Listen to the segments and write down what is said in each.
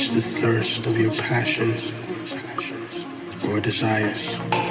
quench the thirst of your passions or desires.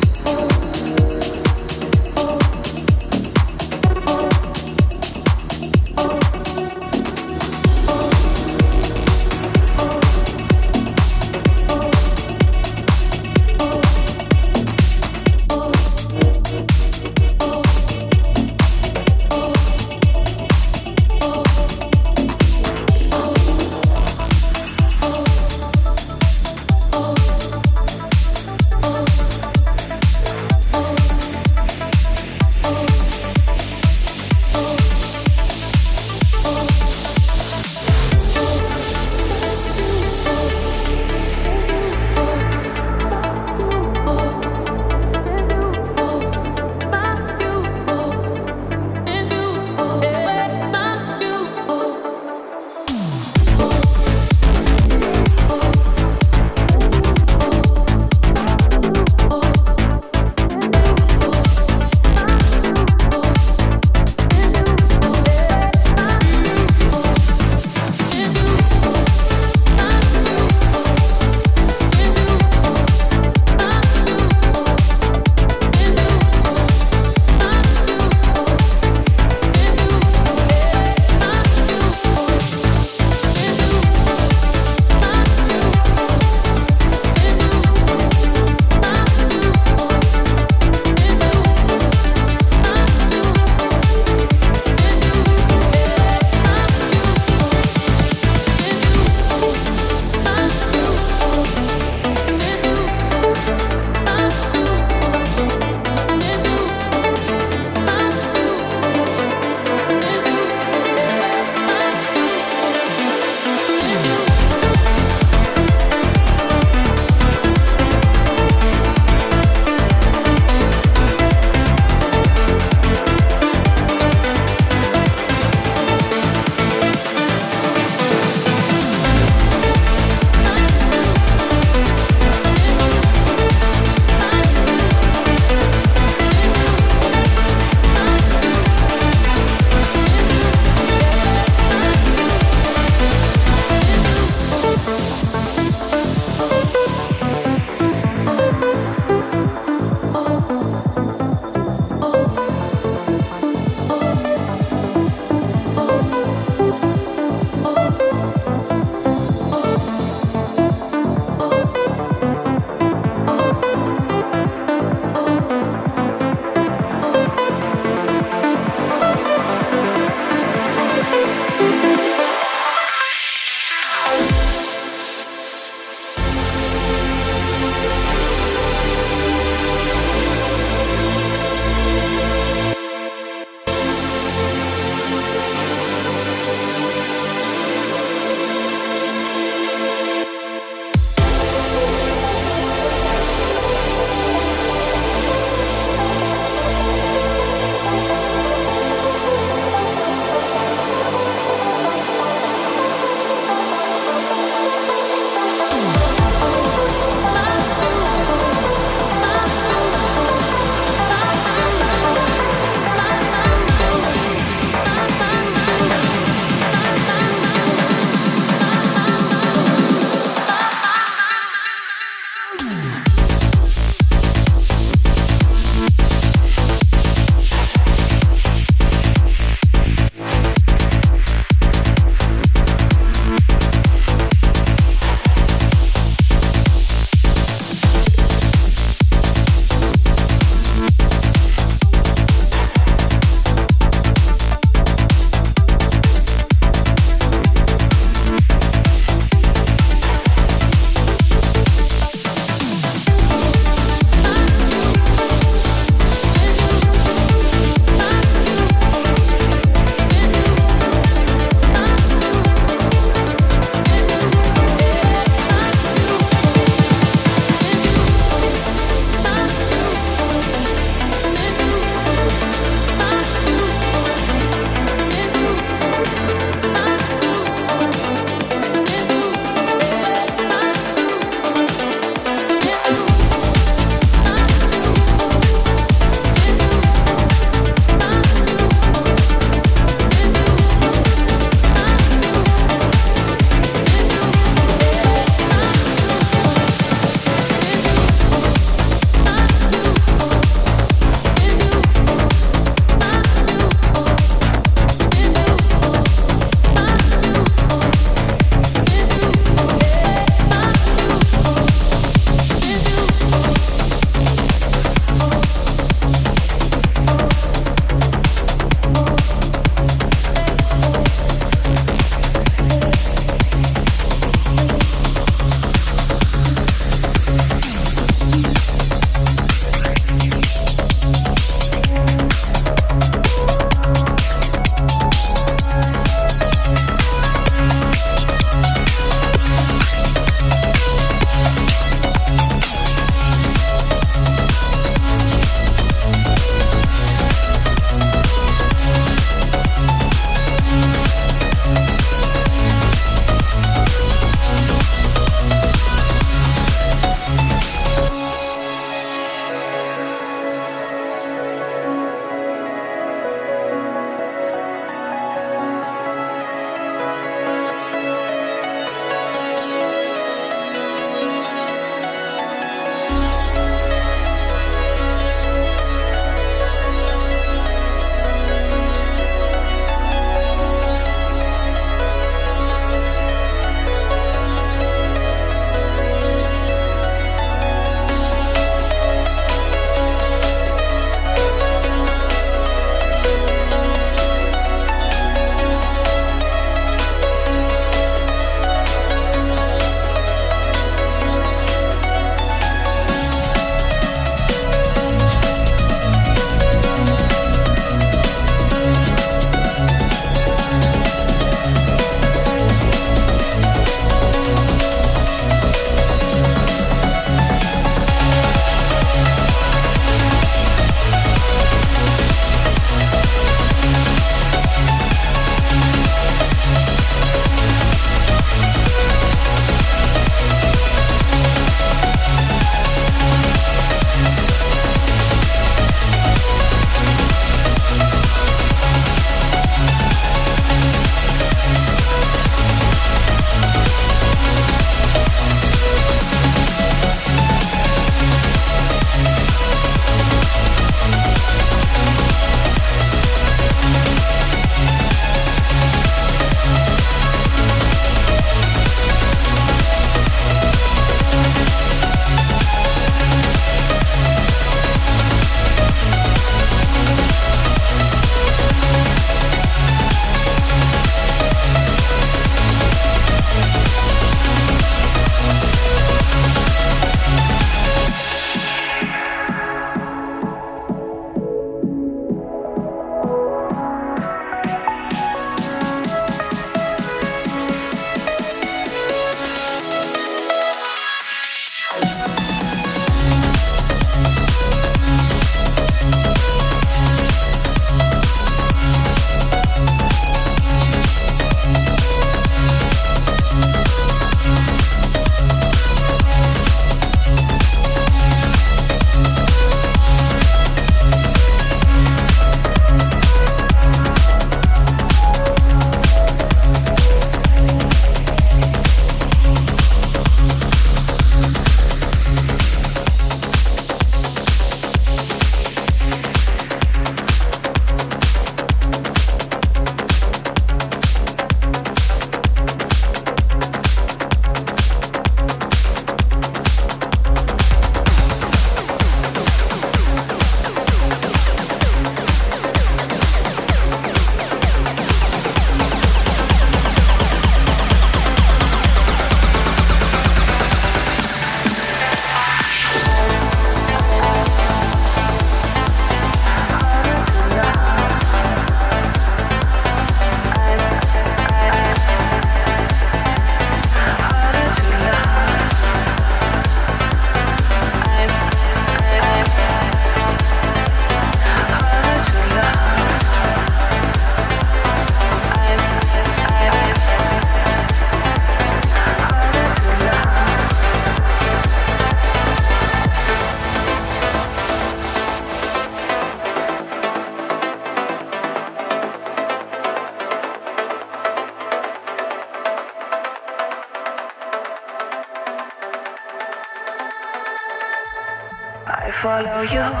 you.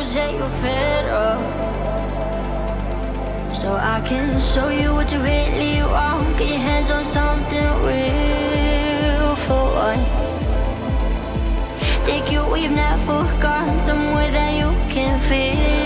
clothes that you're fed up. So I can show you what you really want. Get your hands on something real for once. Take you where you've never gone, somewhere that you can feel.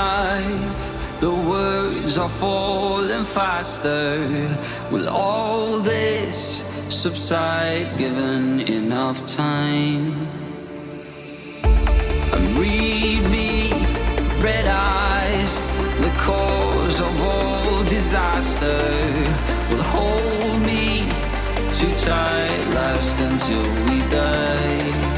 Life. The words are falling faster. Will all this subside given enough time? And read me, red eyes, the cause of all disaster. Will hold me too tight, last until we die.